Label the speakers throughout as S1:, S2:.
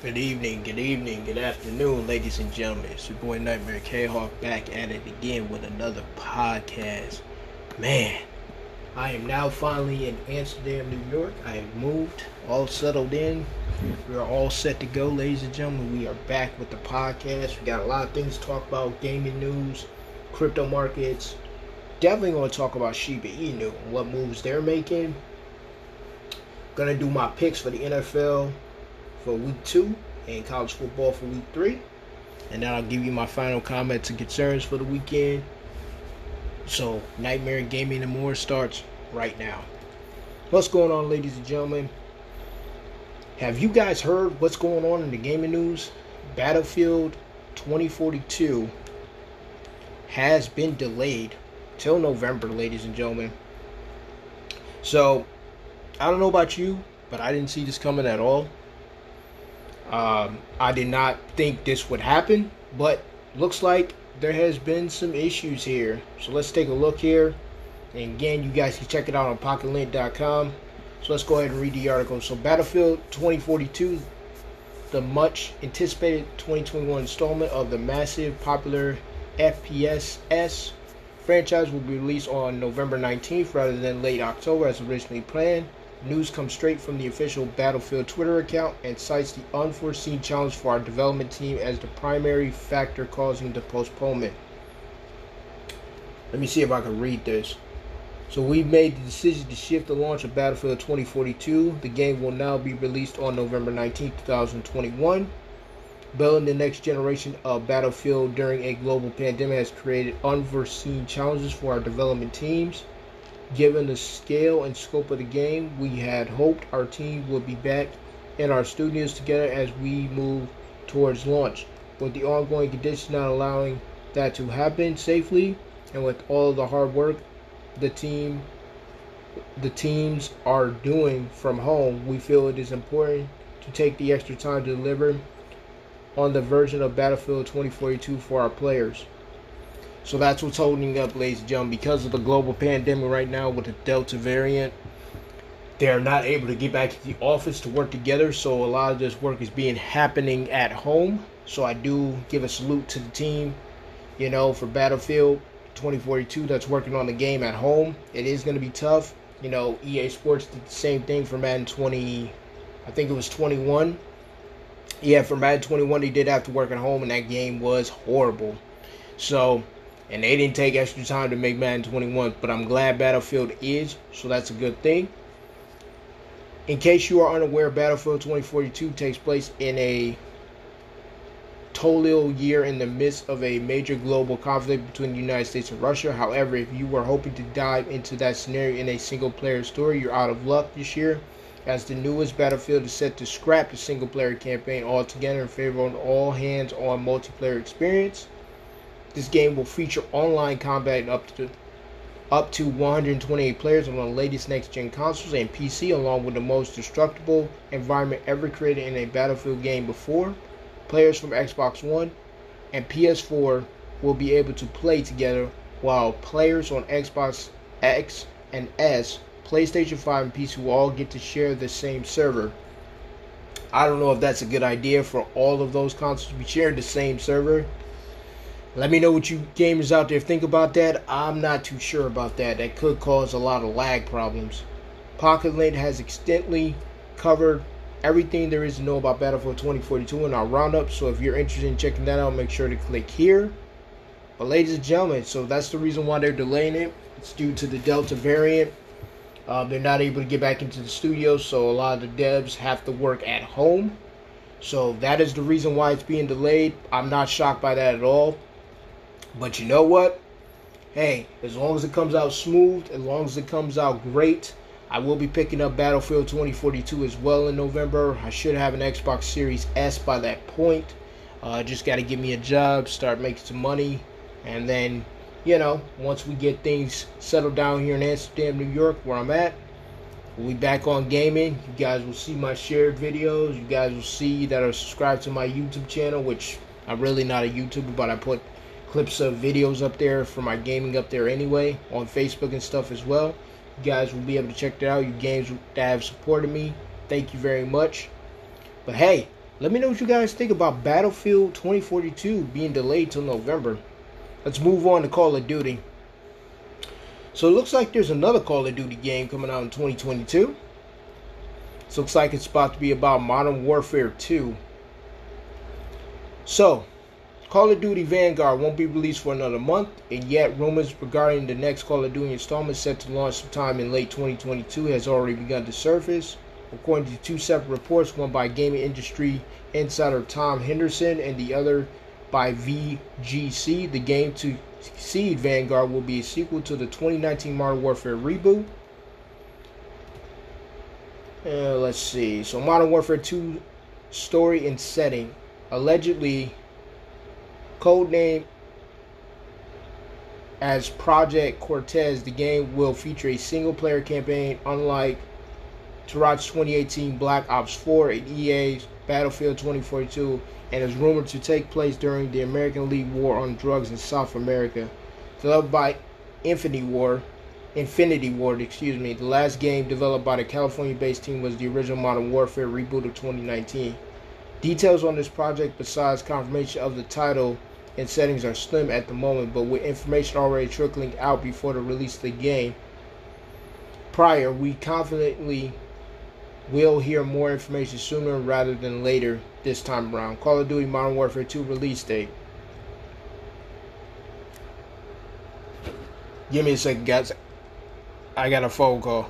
S1: Good evening, good evening, good afternoon, ladies and gentlemen. It's your boy Nightmare K Hawk back at it again with another podcast. Man, I am now finally in Amsterdam, New York. I have moved, all settled in. We are all set to go, ladies and gentlemen. We are back with the podcast. We got a lot of things to talk about gaming news, crypto markets. Definitely going to talk about Shiba Inu and what moves they're making. Gonna do my picks for the NFL for week two and college football for week three. And then I'll give you my final comments and concerns for the weekend. So, Nightmare Gaming and more starts right now. What's going on, ladies and gentlemen? Have you guys heard what's going on in the gaming news? Battlefield 2042 has been delayed till November, ladies and gentlemen. So, I don't know about you, but I didn't see this coming at all. Um, I did not think this would happen, but looks like there has been some issues here. So let's take a look here. And again, you guys can check it out on pocketlink.com. So let's go ahead and read the article. So Battlefield 2042, the much anticipated 2021 installment of the massive popular FPS S franchise will be released on November 19th rather than late October as originally planned. News comes straight from the official Battlefield Twitter account and cites the unforeseen challenge for our development team as the primary factor causing the postponement. Let me see if I can read this. So we've made the decision to shift the launch of Battlefield 2042. The game will now be released on November 19, 2021. Building the next generation of Battlefield during a global pandemic has created unforeseen challenges for our development teams. Given the scale and scope of the game, we had hoped our team would be back in our studios together as we move towards launch. With the ongoing conditions not allowing that to happen safely, and with all the hard work the team the teams are doing from home, we feel it is important to take the extra time to deliver on the version of Battlefield 2042 for our players. So that's what's holding up, ladies and gentlemen. Because of the global pandemic right now with the Delta variant, they are not able to get back to the office to work together. So a lot of this work is being happening at home. So I do give a salute to the team, you know, for Battlefield 2042 that's working on the game at home. It is going to be tough. You know, EA Sports did the same thing for Madden 20, I think it was 21. Yeah, for Madden 21, they did have to work at home, and that game was horrible. So and they didn't take extra time to make Madden 21, but I'm glad Battlefield is, so that's a good thing. In case you are unaware, Battlefield 2042 takes place in a total year in the midst of a major global conflict between the United States and Russia. However, if you were hoping to dive into that scenario in a single player story, you're out of luck this year, as the newest Battlefield is set to scrap the single player campaign altogether in favor of an all hands on multiplayer experience. This game will feature online combat up to up to 128 players on the latest next-gen consoles and PC, along with the most destructible environment ever created in a Battlefield game before. Players from Xbox One and PS4 will be able to play together, while players on Xbox X and S, PlayStation 5, and PC will all get to share the same server. I don't know if that's a good idea for all of those consoles to be sharing the same server. Let me know what you gamers out there think about that. I'm not too sure about that. That could cause a lot of lag problems. Pocket Link has extensively covered everything there is to know about Battlefield 2042 in our roundup. So if you're interested in checking that out, make sure to click here. But ladies and gentlemen, so that's the reason why they're delaying it. It's due to the Delta variant. Um, they're not able to get back into the studio, so a lot of the devs have to work at home. So that is the reason why it's being delayed. I'm not shocked by that at all. But you know what? Hey, as long as it comes out smooth, as long as it comes out great, I will be picking up Battlefield 2042 as well in November. I should have an Xbox Series S by that point. Uh, just got to give me a job, start making some money, and then, you know, once we get things settled down here in Amsterdam, New York, where I'm at, we'll be back on gaming. You guys will see my shared videos. You guys will see that are subscribed to my YouTube channel, which I'm really not a YouTuber, but I put clips of videos up there for my gaming up there anyway on Facebook and stuff as well. You guys will be able to check that out. You games that have supported me, thank you very much. But hey, Let me know what you guys think about Battlefield 2042 being delayed till November. Let's move on to Call of Duty. So it looks like there's another Call of Duty game coming out in 2022. So looks like it's about to be about Modern Warfare 2. So, Call of Duty Vanguard won't be released for another month, and yet rumors regarding the next Call of Duty installment set to launch sometime in late 2022 has already begun to surface. According to two separate reports, one by gaming industry insider Tom Henderson and the other by VGC, the game to succeed Vanguard will be a sequel to the 2019 Modern Warfare reboot. Uh, let's see. So, Modern Warfare 2 story and setting. Allegedly, codename as Project Cortez, the game will feature a single player campaign unlike Treyarch's 2018 Black Ops 4 and EA's Battlefield 2042 and is rumored to take place during the American League War on Drugs in South America. Developed by Infinity War, Infinity Ward, excuse me, the last game developed by the California-based team was the original Modern Warfare reboot of 2019. Details on this project, besides confirmation of the title and settings, are slim at the moment, but with information already trickling out before the release of the game, prior, we confidently will hear more information sooner rather than later this time around. Call of Duty Modern Warfare 2 release date. Give me a second, guys. I got a phone call.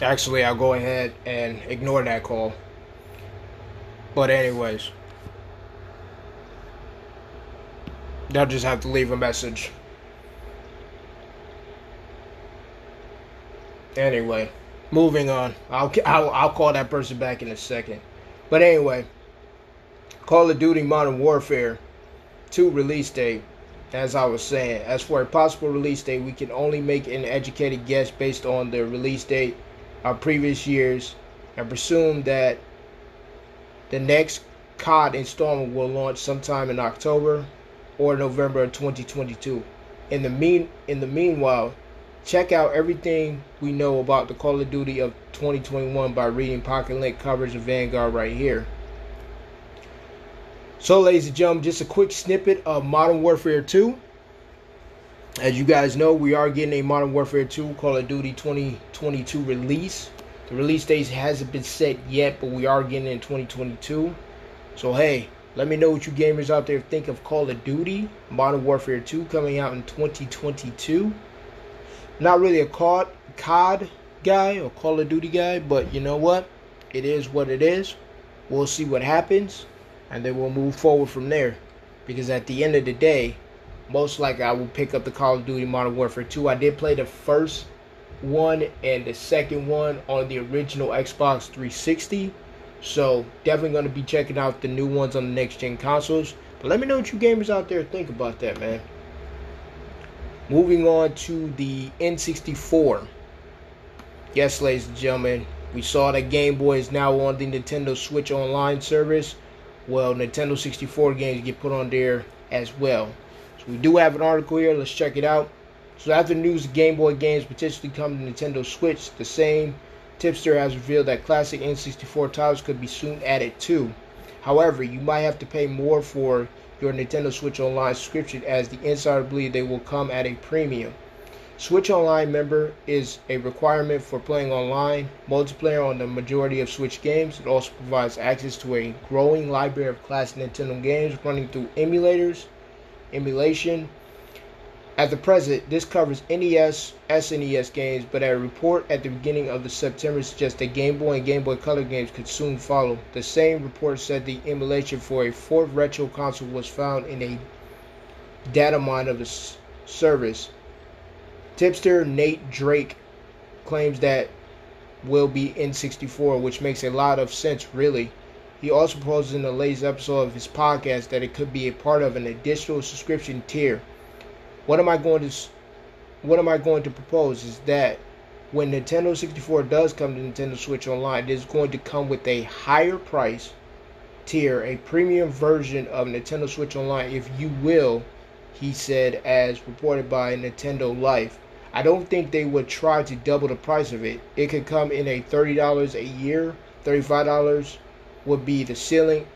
S1: Actually, I'll go ahead and ignore that call. But anyways, they'll just have to leave a message. Anyway, moving on. I'll, I'll I'll call that person back in a second. But anyway, Call of Duty Modern Warfare 2 release date. As I was saying, as for a possible release date, we can only make an educated guess based on the release date of previous years and presume that the next COD installment will launch sometime in October or November of 2022. In the mean in the meanwhile, check out everything we know about the Call of Duty of 2021 by reading Pocket Link coverage of Vanguard right here. So, ladies and gentlemen, just a quick snippet of Modern Warfare 2. As you guys know, we are getting a Modern Warfare 2 Call of Duty 2022 release. The release date hasn't been set yet, but we are getting in 2022. So, hey, let me know what you gamers out there think of Call of Duty Modern Warfare 2 coming out in 2022. Not really a COD, COD guy or Call of Duty guy, but you know what? It is what it is. We'll see what happens and then we'll move forward from there. Because at the end of the day, most likely I will pick up the Call of Duty Modern Warfare 2. I did play the first one and the second one on the original Xbox 360. So definitely going to be checking out the new ones on the next gen consoles. But let me know what you gamers out there think about that, man. Moving on to the N64. Yes, ladies and gentlemen, we saw that Game Boy is now on the Nintendo Switch Online service well, Nintendo 64 games get put on there as well. We do have an article here. Let's check it out. So after news Game Boy games potentially come to Nintendo Switch, the same tipster has revealed that classic N64 titles could be soon added too. However, you might have to pay more for your Nintendo Switch Online subscription as the insider believe they will come at a premium. Switch Online member is a requirement for playing online multiplayer on the majority of Switch games. It also provides access to a growing library of classic Nintendo games running through emulators, emulation. At the present, this covers NES, SNES games, but a report at the beginning of the September suggests that Game Boy and Game Boy Color games could soon follow. The same report said the emulation for a fourth retro console was found in a data mine of the service. Tipster Nate Drake claims that will be N64, which makes a lot of sense, really. He also proposes in the latest episode of his podcast that it could be a part of an additional subscription tier. What am I going to what am I going to propose is that when Nintendo 64 does come to Nintendo Switch Online, it is going to come with a higher price tier, a premium version of Nintendo Switch Online, if you will, he said, as reported by Nintendo Life. I don't think they would try to double the price of it. It could come in a $30 a year, $35 would be the ceiling.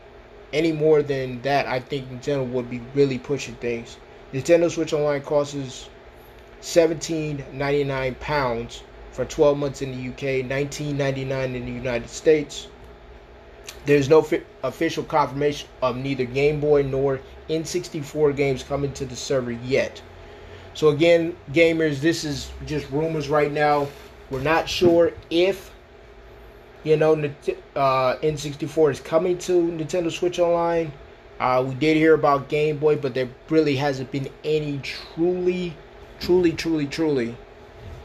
S1: Any more than that, I think Nintendo would be really pushing things. Nintendo Switch Online costs 17.99 pounds for 12 months in the UK, 19.99 in the United States. There's no fi- official confirmation of neither Game Boy nor N64 games coming to the server yet. So again, gamers, this is just rumors right now. We're not sure if you know uh, N64 is coming to Nintendo Switch Online. Uh, we did hear about Game Boy, but there really hasn't been any truly, truly, truly, truly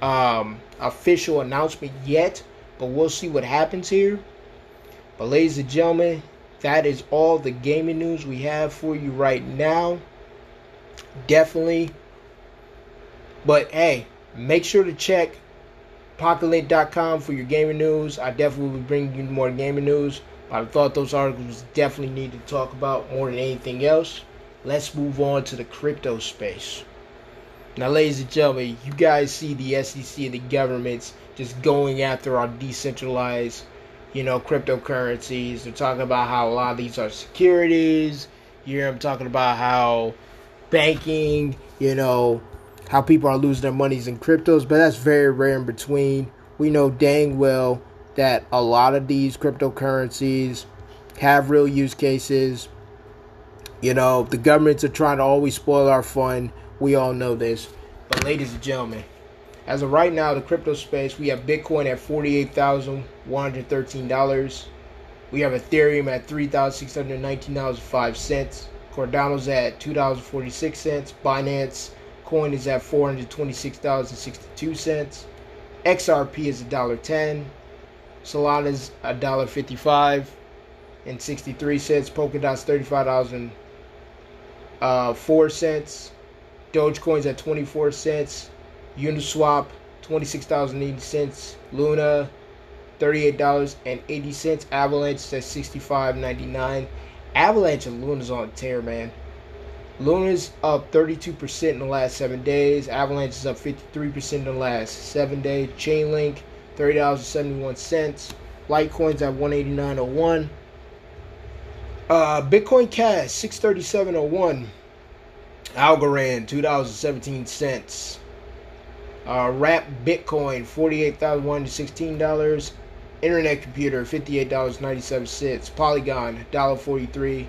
S1: um, official announcement yet. But we'll see what happens here. But ladies and gentlemen, that is all the gaming news we have for you right now. Definitely. But hey, make sure to check PocketLink.com for your gaming news. I definitely will be bringing you more gaming news. But I thought those articles definitely need to talk about more than anything else. Let's move on to the crypto space. Now, ladies and gentlemen, you guys see the SEC and the governments just going after our decentralized you know, cryptocurrencies. They're talking about how a lot of these are securities. You hear them talking about how banking, you know, how people are losing their monies in cryptos, but that's very rare in between. We know dang well that a lot of these cryptocurrencies have real use cases. You know, the governments are trying to always spoil our fun. We all know this. But, ladies and gentlemen, as of right now, the crypto space, we have Bitcoin at $48,113. We have Ethereum at $3,619.05. Cardano's at $2.46. Binance Coin is at $426.62. XRP is $1.10. Solana is $1.55 and 63 cents. Polkadot's $35.04. Uh, Dogecoin's at 24 cents. Uniswap, $26.80. Luna, $38.80. Avalanche is at $65.99. Avalanche and Luna's on tear, man. Luna's up 32% in the last seven days. Avalanche is up 53% in the last seven days. Chainlink, $30.71. Litecoin's at 189.01. Uh, Bitcoin Cash, 637.01. Algorand, $2.17. Uh, Wrap Bitcoin, $48,116. Internet Computer, $58.97. Polygon, $1.43.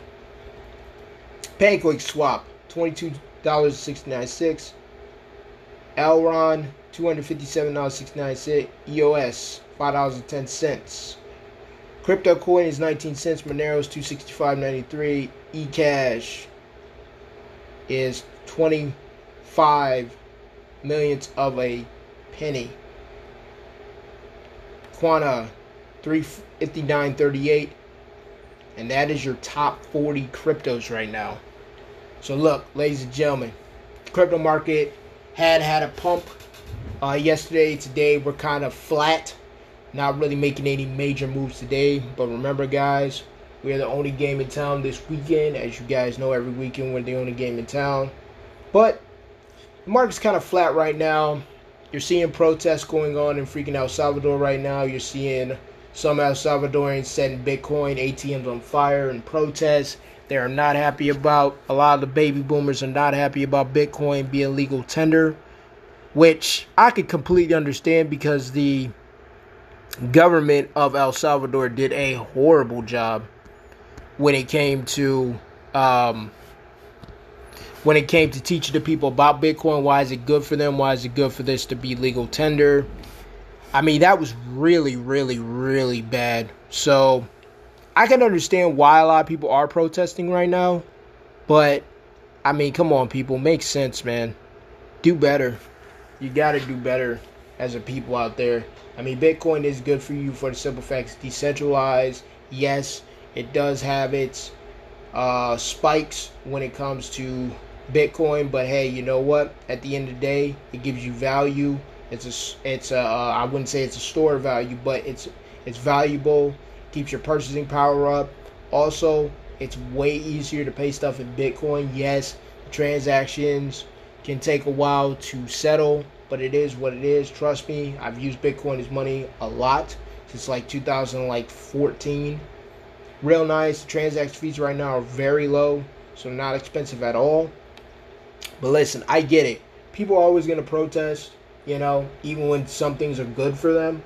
S1: seven dollars sixty nine cents. EOS, five dollars and ten cents. Crypto coin is 19 cents. Monero's 265.93. eCash is 25 millionths of a penny. Quanta 359.38 and that is your top 40 cryptos right now. So look, ladies and gentlemen, crypto market had had a pump uh, yesterday. Today we're kind of flat, not really making any major moves today. But remember, guys, we are the only game in town this weekend. As you guys know, every weekend we're the only game in town. But the market's kind of flat right now. You're seeing protests going on in freaking El Salvador right now. You're seeing some El Salvadorians setting Bitcoin ATMs on fire in protest. They are not happy about, a lot of the baby boomers are not happy about Bitcoin being legal tender, which I could completely understand because the government of El Salvador did a horrible job when it came to um, when it came to teaching the people about Bitcoin. Why is it good for them? Why is it good for this to be legal tender? I mean, that was really, really, really bad. So I can understand why a lot of people are protesting right now. But I mean, come on, people, make sense, man. do better. You got to do better as a people out there. I mean, Bitcoin is good for you for the simple fact it's decentralized. Yes, it does have its uh, spikes when it comes to Bitcoin, but hey, you know what? At the end of the day, it gives you value. It's a, it's a, uh, I wouldn't say it's a store value, but it's, it's valuable. Keeps your purchasing power up. Also, it's way easier to pay stuff in Bitcoin. Yes, transactions can take a while to settle, but it is what it is. Trust me, I've used Bitcoin as money a lot since like 2014. Real nice. The transaction fees right now are very low, so not expensive at all. But listen, I get it. People are always going to protest, you know, even when some things are good for them.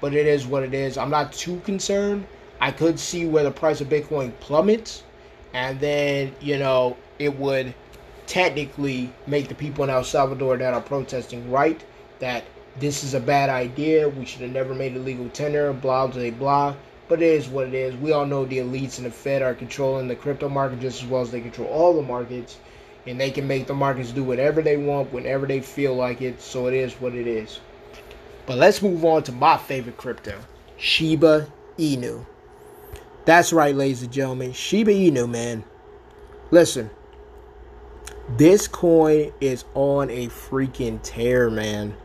S1: But it is what it is. I'm not too concerned. I could see where the price of Bitcoin plummets, and then, you know, it would technically make the people in El Salvador that are protesting right that this is a bad idea. We should have never made a legal tender, blah, blah, blah. But it is what it is. We all know the elites and the Fed are controlling the crypto market just as well as they control all the markets. And they can make the markets do whatever they want whenever they feel like it. So it is what it is. But let's move on to my favorite crypto Shiba Inu. That's right, ladies and gentlemen. Shiba Inu, man. Listen, this coin is on a freaking tear, man.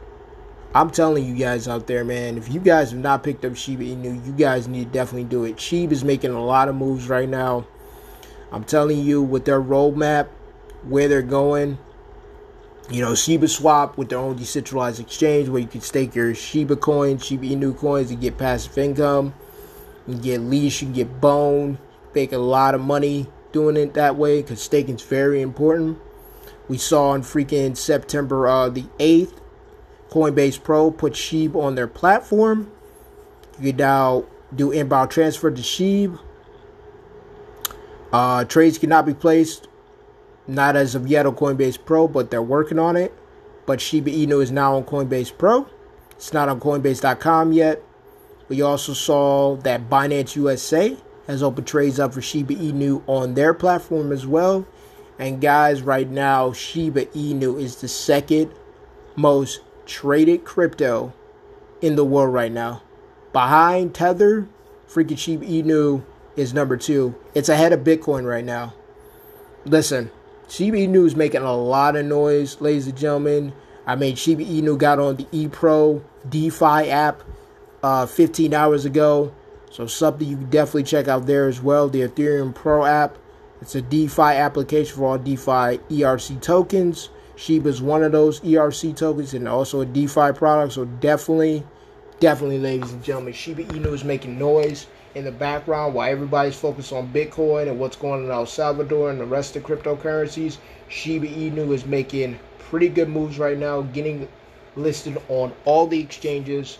S1: I'm telling you guys out there, man, if you guys have not picked up Shiba Inu, you guys need to definitely do it. Shiba is making a lot of moves right now. I'm telling you, with their roadmap, where they're going, you know, Shiba Swap with their own decentralized exchange where you can stake your Shiba coins, Shiba Inu coins, and get passive income. You can get leash, you can get bone, make a lot of money doing it that way because staking is very important. We saw on freaking September uh, the 8th, Coinbase Pro put Sheeb on their platform. You can now do inbound transfer to Sheeb. Uh, trades cannot be placed, not as of yet on Coinbase Pro, but they're working on it. But Shiba Inu is now on Coinbase Pro. It's not on Coinbase.com yet. We also saw that Binance USA has opened trades up for Shiba Inu on their platform as well. And guys, right now, Shiba Inu is the second most traded crypto in the world right now. Behind Tether, freaking Shiba Inu is number two. It's ahead of Bitcoin right now. Listen, Inu is making a lot of noise, ladies and gentlemen. I mean, Shiba Inu got on the ePro DeFi app uh, 15 hours ago. So something you can definitely check out there as well. The Ethereum Pro app it's a DeFi application for all DeFi ERC tokens. Shiba is one of those ERC tokens and also a DeFi product. So definitely, definitely, ladies and gentlemen, Shiba Inu is making noise in the background while everybody's focused on Bitcoin and what's going on in El Salvador and the rest of cryptocurrencies. Shiba Inu is making pretty good moves right now, getting listed on all the exchanges.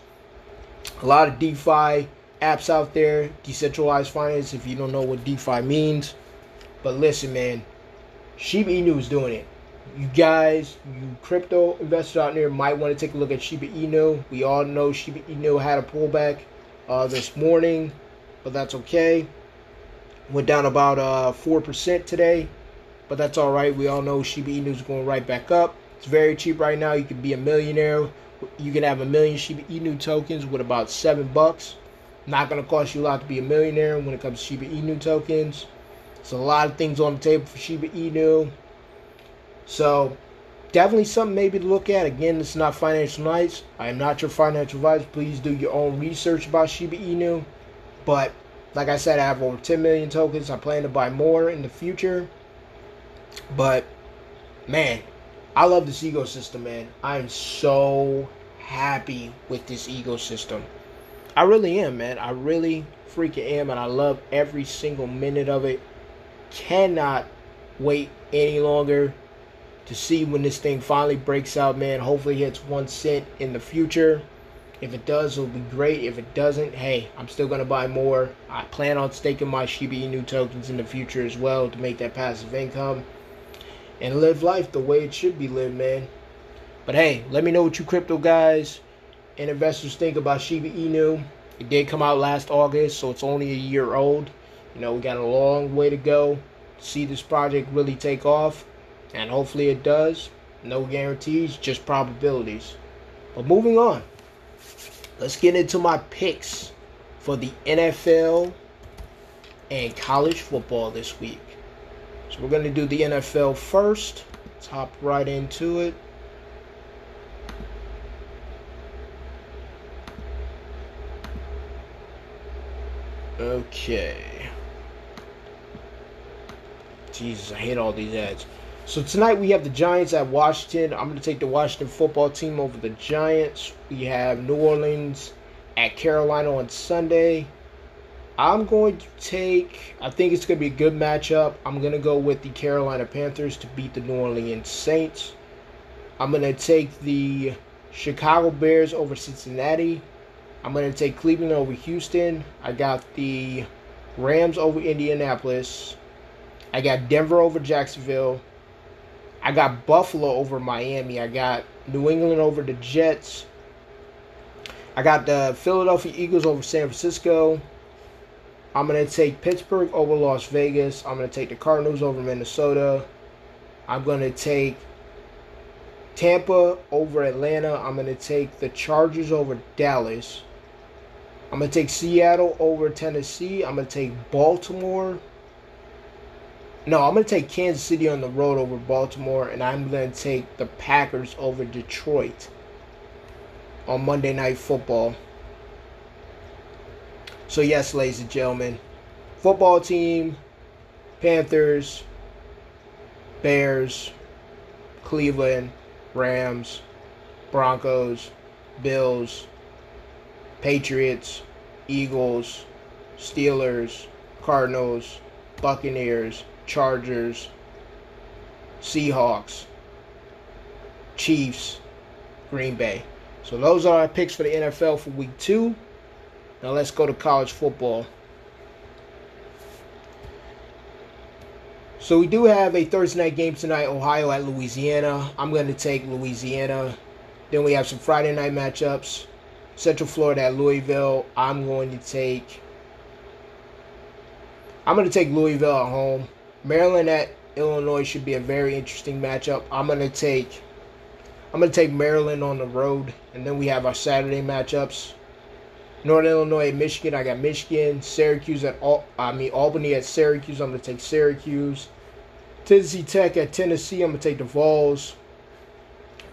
S1: A lot of DeFi apps out there, decentralized finance. If you don't know what DeFi means, but listen, man, Shiba Inu is doing it. You guys, you crypto investors out there might want to take a look at Shiba Inu. We all know Shiba Inu had a pullback uh, this morning, but that's okay. Went down about uh, 4% today, but that's all right. We all know Shiba Inu is going right back up. It's very cheap right now. You can be a millionaire. You can have a million Shiba Inu tokens with about seven bucks. Not going to cost you a lot to be a millionaire when it comes to Shiba Inu tokens. So a lot of things on the table for Shiba Inu. So definitely something maybe to look at. Again, it's not financial advice. I am not your financial advisor. Please do your own research about Shiba Inu. But like I said, I have over 10 million tokens. I plan to buy more in the future. But man, I love this ecosystem, man. I am so happy with this ecosystem. I really am, man. I really freaking am, and I love every single minute of it cannot wait any longer to see when this thing finally breaks out, man. Hopefully, hits one cent in the future. If it does, it'll be great. If it doesn't, hey, I'm still gonna buy more. I plan on staking my Shiba Inu tokens in the future as well to make that passive income and live life the way it should be lived, man. But hey, let me know what you crypto guys and investors think about Shiba Inu. It did come out last August, so it's only a year old. You know, we got a long way to go to see this project really take off, and hopefully it does. No guarantees, just probabilities. But moving on, let's get into my picks for the NFL and college football this week. So we're going to do the NFL first. Let's hop right into it. Okay. Jesus, I hate all these ads. So tonight we have the Giants at Washington. I'm going to take the Washington football team over the Giants. We have New Orleans at Carolina on Sunday. I'm going to take, I think it's going to be a good matchup. I'm going to go with the Carolina Panthers to beat the New Orleans Saints. I'm going to take the Chicago Bears over Cincinnati. I'm going to take Cleveland over Houston. I got the Rams over Indianapolis. I got Denver over Jacksonville. I got Buffalo over Miami. I got New England over the Jets. I got the Philadelphia Eagles over San Francisco. I'm going to take Pittsburgh over Las Vegas. I'm going to take the Cardinals over Minnesota. I'm going to take Tampa over Atlanta. I'm going to take the Chargers over Dallas. I'm going to take Seattle over Tennessee. I'm going to take Baltimore no, I'm going to take Kansas City on the road over Baltimore, and I'm going to take the Packers over Detroit on Monday Night Football. So, yes, ladies and gentlemen, football team, Panthers, Bears, Cleveland, Rams, Broncos, Bills, Patriots, Eagles, Steelers, Cardinals, Buccaneers, Chargers, Seahawks, Chiefs, Green Bay. So those are our picks for the NFL for week two. Now let's go to college football. So we do have a Thursday night game tonight, Ohio at Louisiana. I'm going to take Louisiana. Then we have some Friday night matchups. Central Florida at Louisville. I'm going to take I'm going to take Louisville at home. Maryland at Illinois should be a very interesting matchup. I'm gonna take I'm gonna take Maryland on the road, and then we have our Saturday matchups. Northern Illinois at Michigan. I got Michigan, Syracuse at Al- I mean Albany at Syracuse. I'm gonna take Syracuse. Tennessee Tech at Tennessee. I'm gonna take the Vols.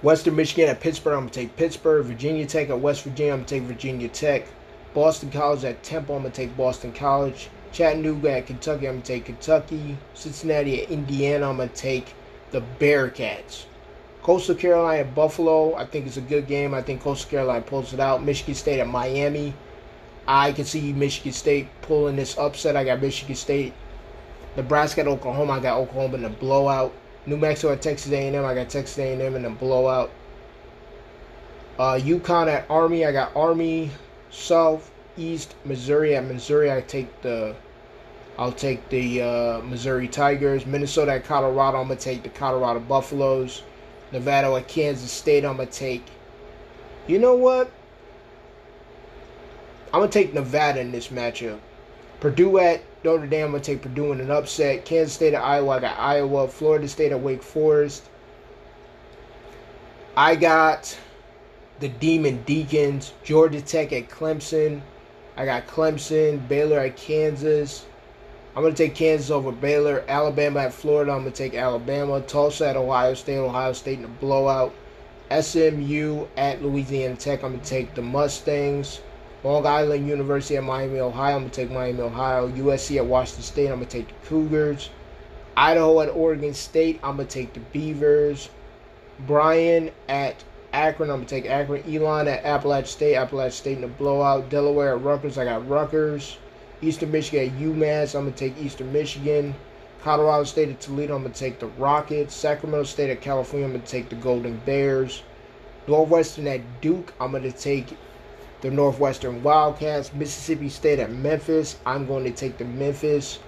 S1: Western Michigan at Pittsburgh. I'm gonna take Pittsburgh. Virginia Tech at West Virginia. I'm gonna take Virginia Tech. Boston College at Temple. I'm gonna take Boston College. Chattanooga at Kentucky, I'm going to take Kentucky. Cincinnati at Indiana, I'm going to take the Bearcats. Coastal Carolina at Buffalo, I think it's a good game. I think Coastal Carolina pulls it out. Michigan State at Miami. I can see Michigan State pulling this upset. I got Michigan State. Nebraska at Oklahoma, I got Oklahoma in the blowout. New Mexico at Texas A&M, I got Texas A&M in the blowout. Uh, UConn at Army, I got Army. South East Missouri at Missouri, I take the I'll take the uh, Missouri Tigers. Minnesota at Colorado, I'm gonna take the Colorado Buffaloes. Nevada at Kansas State, I'm gonna take. You know what? I'm gonna take Nevada in this matchup. Purdue at Notre Dame, I'm gonna take Purdue in an upset. Kansas State at Iowa, I got Iowa. Florida State at Wake Forest. I got the Demon Deacons. Georgia Tech at Clemson. I got Clemson, Baylor at Kansas. I'm going to take Kansas over Baylor. Alabama at Florida. I'm going to take Alabama. Tulsa at Ohio State. Ohio State in a blowout. SMU at Louisiana Tech. I'm going to take the Mustangs. Long Island University at Miami, Ohio. I'm going to take Miami, Ohio. USC at Washington State. I'm going to take the Cougars. Idaho at Oregon State. I'm going to take the Beavers. Bryant at Akron, I'm going to take Akron. Elon at Appalachian State. Appalachian State in the blowout. Delaware at Rutgers. I got Rutgers. Eastern Michigan at UMass. I'm going to take Eastern Michigan. Colorado State at Toledo. I'm going to take the Rockets. Sacramento State at California. I'm going to take the Golden Bears. Northwestern at Duke. I'm going to take the Northwestern Wildcats. Mississippi State at Memphis. I'm going to take the Memphis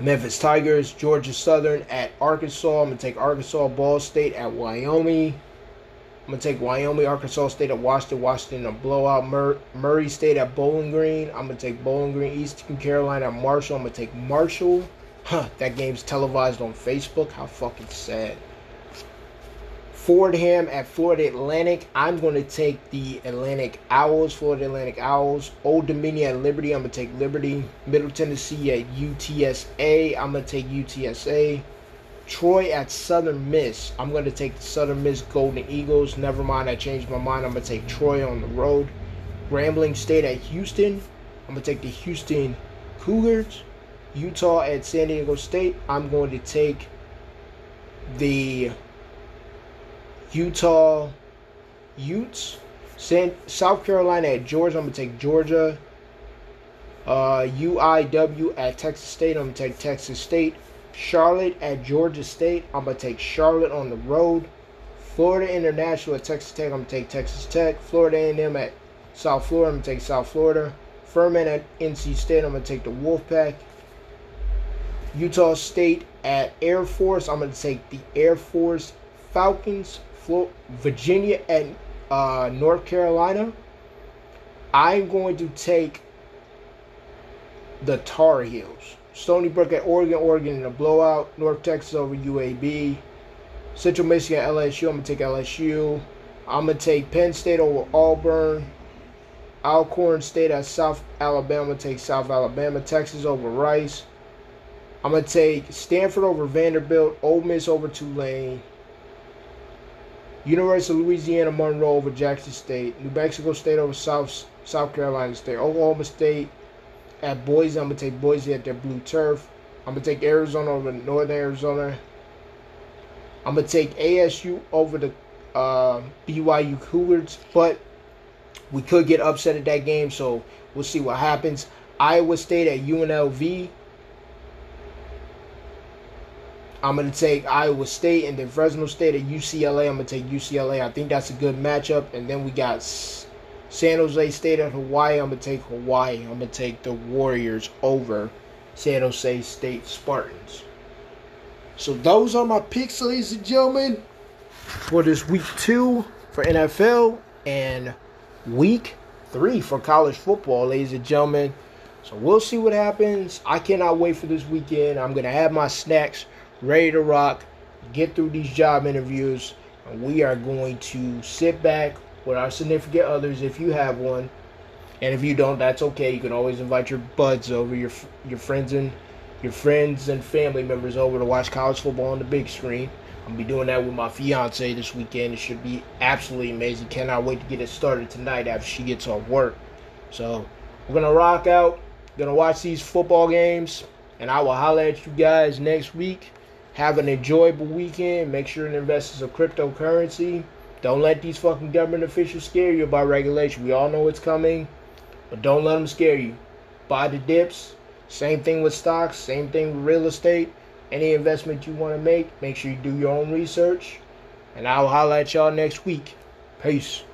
S1: Memphis Tigers, Georgia Southern at Arkansas. I'm going to take Arkansas, Ball State at Wyoming. I'm going to take Wyoming, Arkansas State at Washington, Washington a blowout. Mur- Murray State at Bowling Green. I'm going to take Bowling Green, Eastern Carolina at Marshall. I'm going to take Marshall. Huh, that game's televised on Facebook. How fucking sad. Fordham at Florida Atlantic. I'm going to take the Atlantic Owls, Florida Atlantic Owls. Old Dominion at Liberty. I'm going to take Liberty. Middle Tennessee at UTSA. I'm going to take UTSA. Troy at Southern Miss. I'm going to take the Southern Miss Golden Eagles. Never mind, I changed my mind. I'm going to take Troy on the road. Grambling State at Houston. I'm going to take the Houston Cougars. Utah at San Diego State. I'm going to take the Utah Utes. San, South Carolina at Georgia. I'm going to take Georgia. Uh, UIW at Texas State. I'm going to take Texas State. Charlotte at Georgia State. I'm going to take Charlotte on the road. Florida International at Texas Tech. I'm going to take Texas Tech. Florida A&M at South Florida. I'm going to take South Florida. Furman at NC State. I'm going to take the Wolfpack. Utah State at Air Force. I'm going to take the Air Force Falcons. Virginia at uh, North Carolina. I'm going to take the Tar Heels. Stony Brook at Oregon. Oregon in a blowout. North Texas over UAB. Central Michigan LSU. I'm going to take LSU. I'm going to take Penn State over Auburn. Alcorn State at South Alabama. Take South Alabama. Texas over Rice. I'm going to take Stanford over Vanderbilt. Ole Miss over Tulane. University of Louisiana Monroe over Jackson State, New Mexico State over South South Carolina State, Oklahoma State at Boise. I'm gonna take Boise at their blue turf. I'm gonna take Arizona over Northern Arizona. I'm gonna take ASU over the uh, BYU Cougars, but we could get upset at that game, so we'll see what happens. Iowa State at UNLV. I'm going to take Iowa State and then Fresno State at UCLA. I'm going to take UCLA. I think that's a good matchup. And then we got San Jose State at Hawaii. I'm going to take Hawaii. I'm going to take the Warriors over San Jose State Spartans. So those are my picks, ladies and gentlemen, for this week two for NFL and week three for college football, ladies and gentlemen. So we'll see what happens. I cannot wait for this weekend. I'm going to have my snacks ready to rock, get through these job interviews, and we are going to sit back with our significant others if you have one. And if you don't, that's okay. You can always invite your buds over, your your friends and your friends and family members over to watch college football on the big screen. I'll be doing that with my fiance this weekend. It should be absolutely amazing. Cannot wait to get it started tonight after she gets off work. So we're gonna rock out. Gonna watch these football games, and I will holler at you guys next week. Have an enjoyable weekend. Make sure to invest in some cryptocurrency. Don't let these fucking government officials scare you about regulation. We all know it's coming, but don't let them scare you. Buy the dips. Same thing with stocks. Same thing with real estate. Any investment you want to make, make sure you do your own research. And I'll holler at y'all next week. Peace.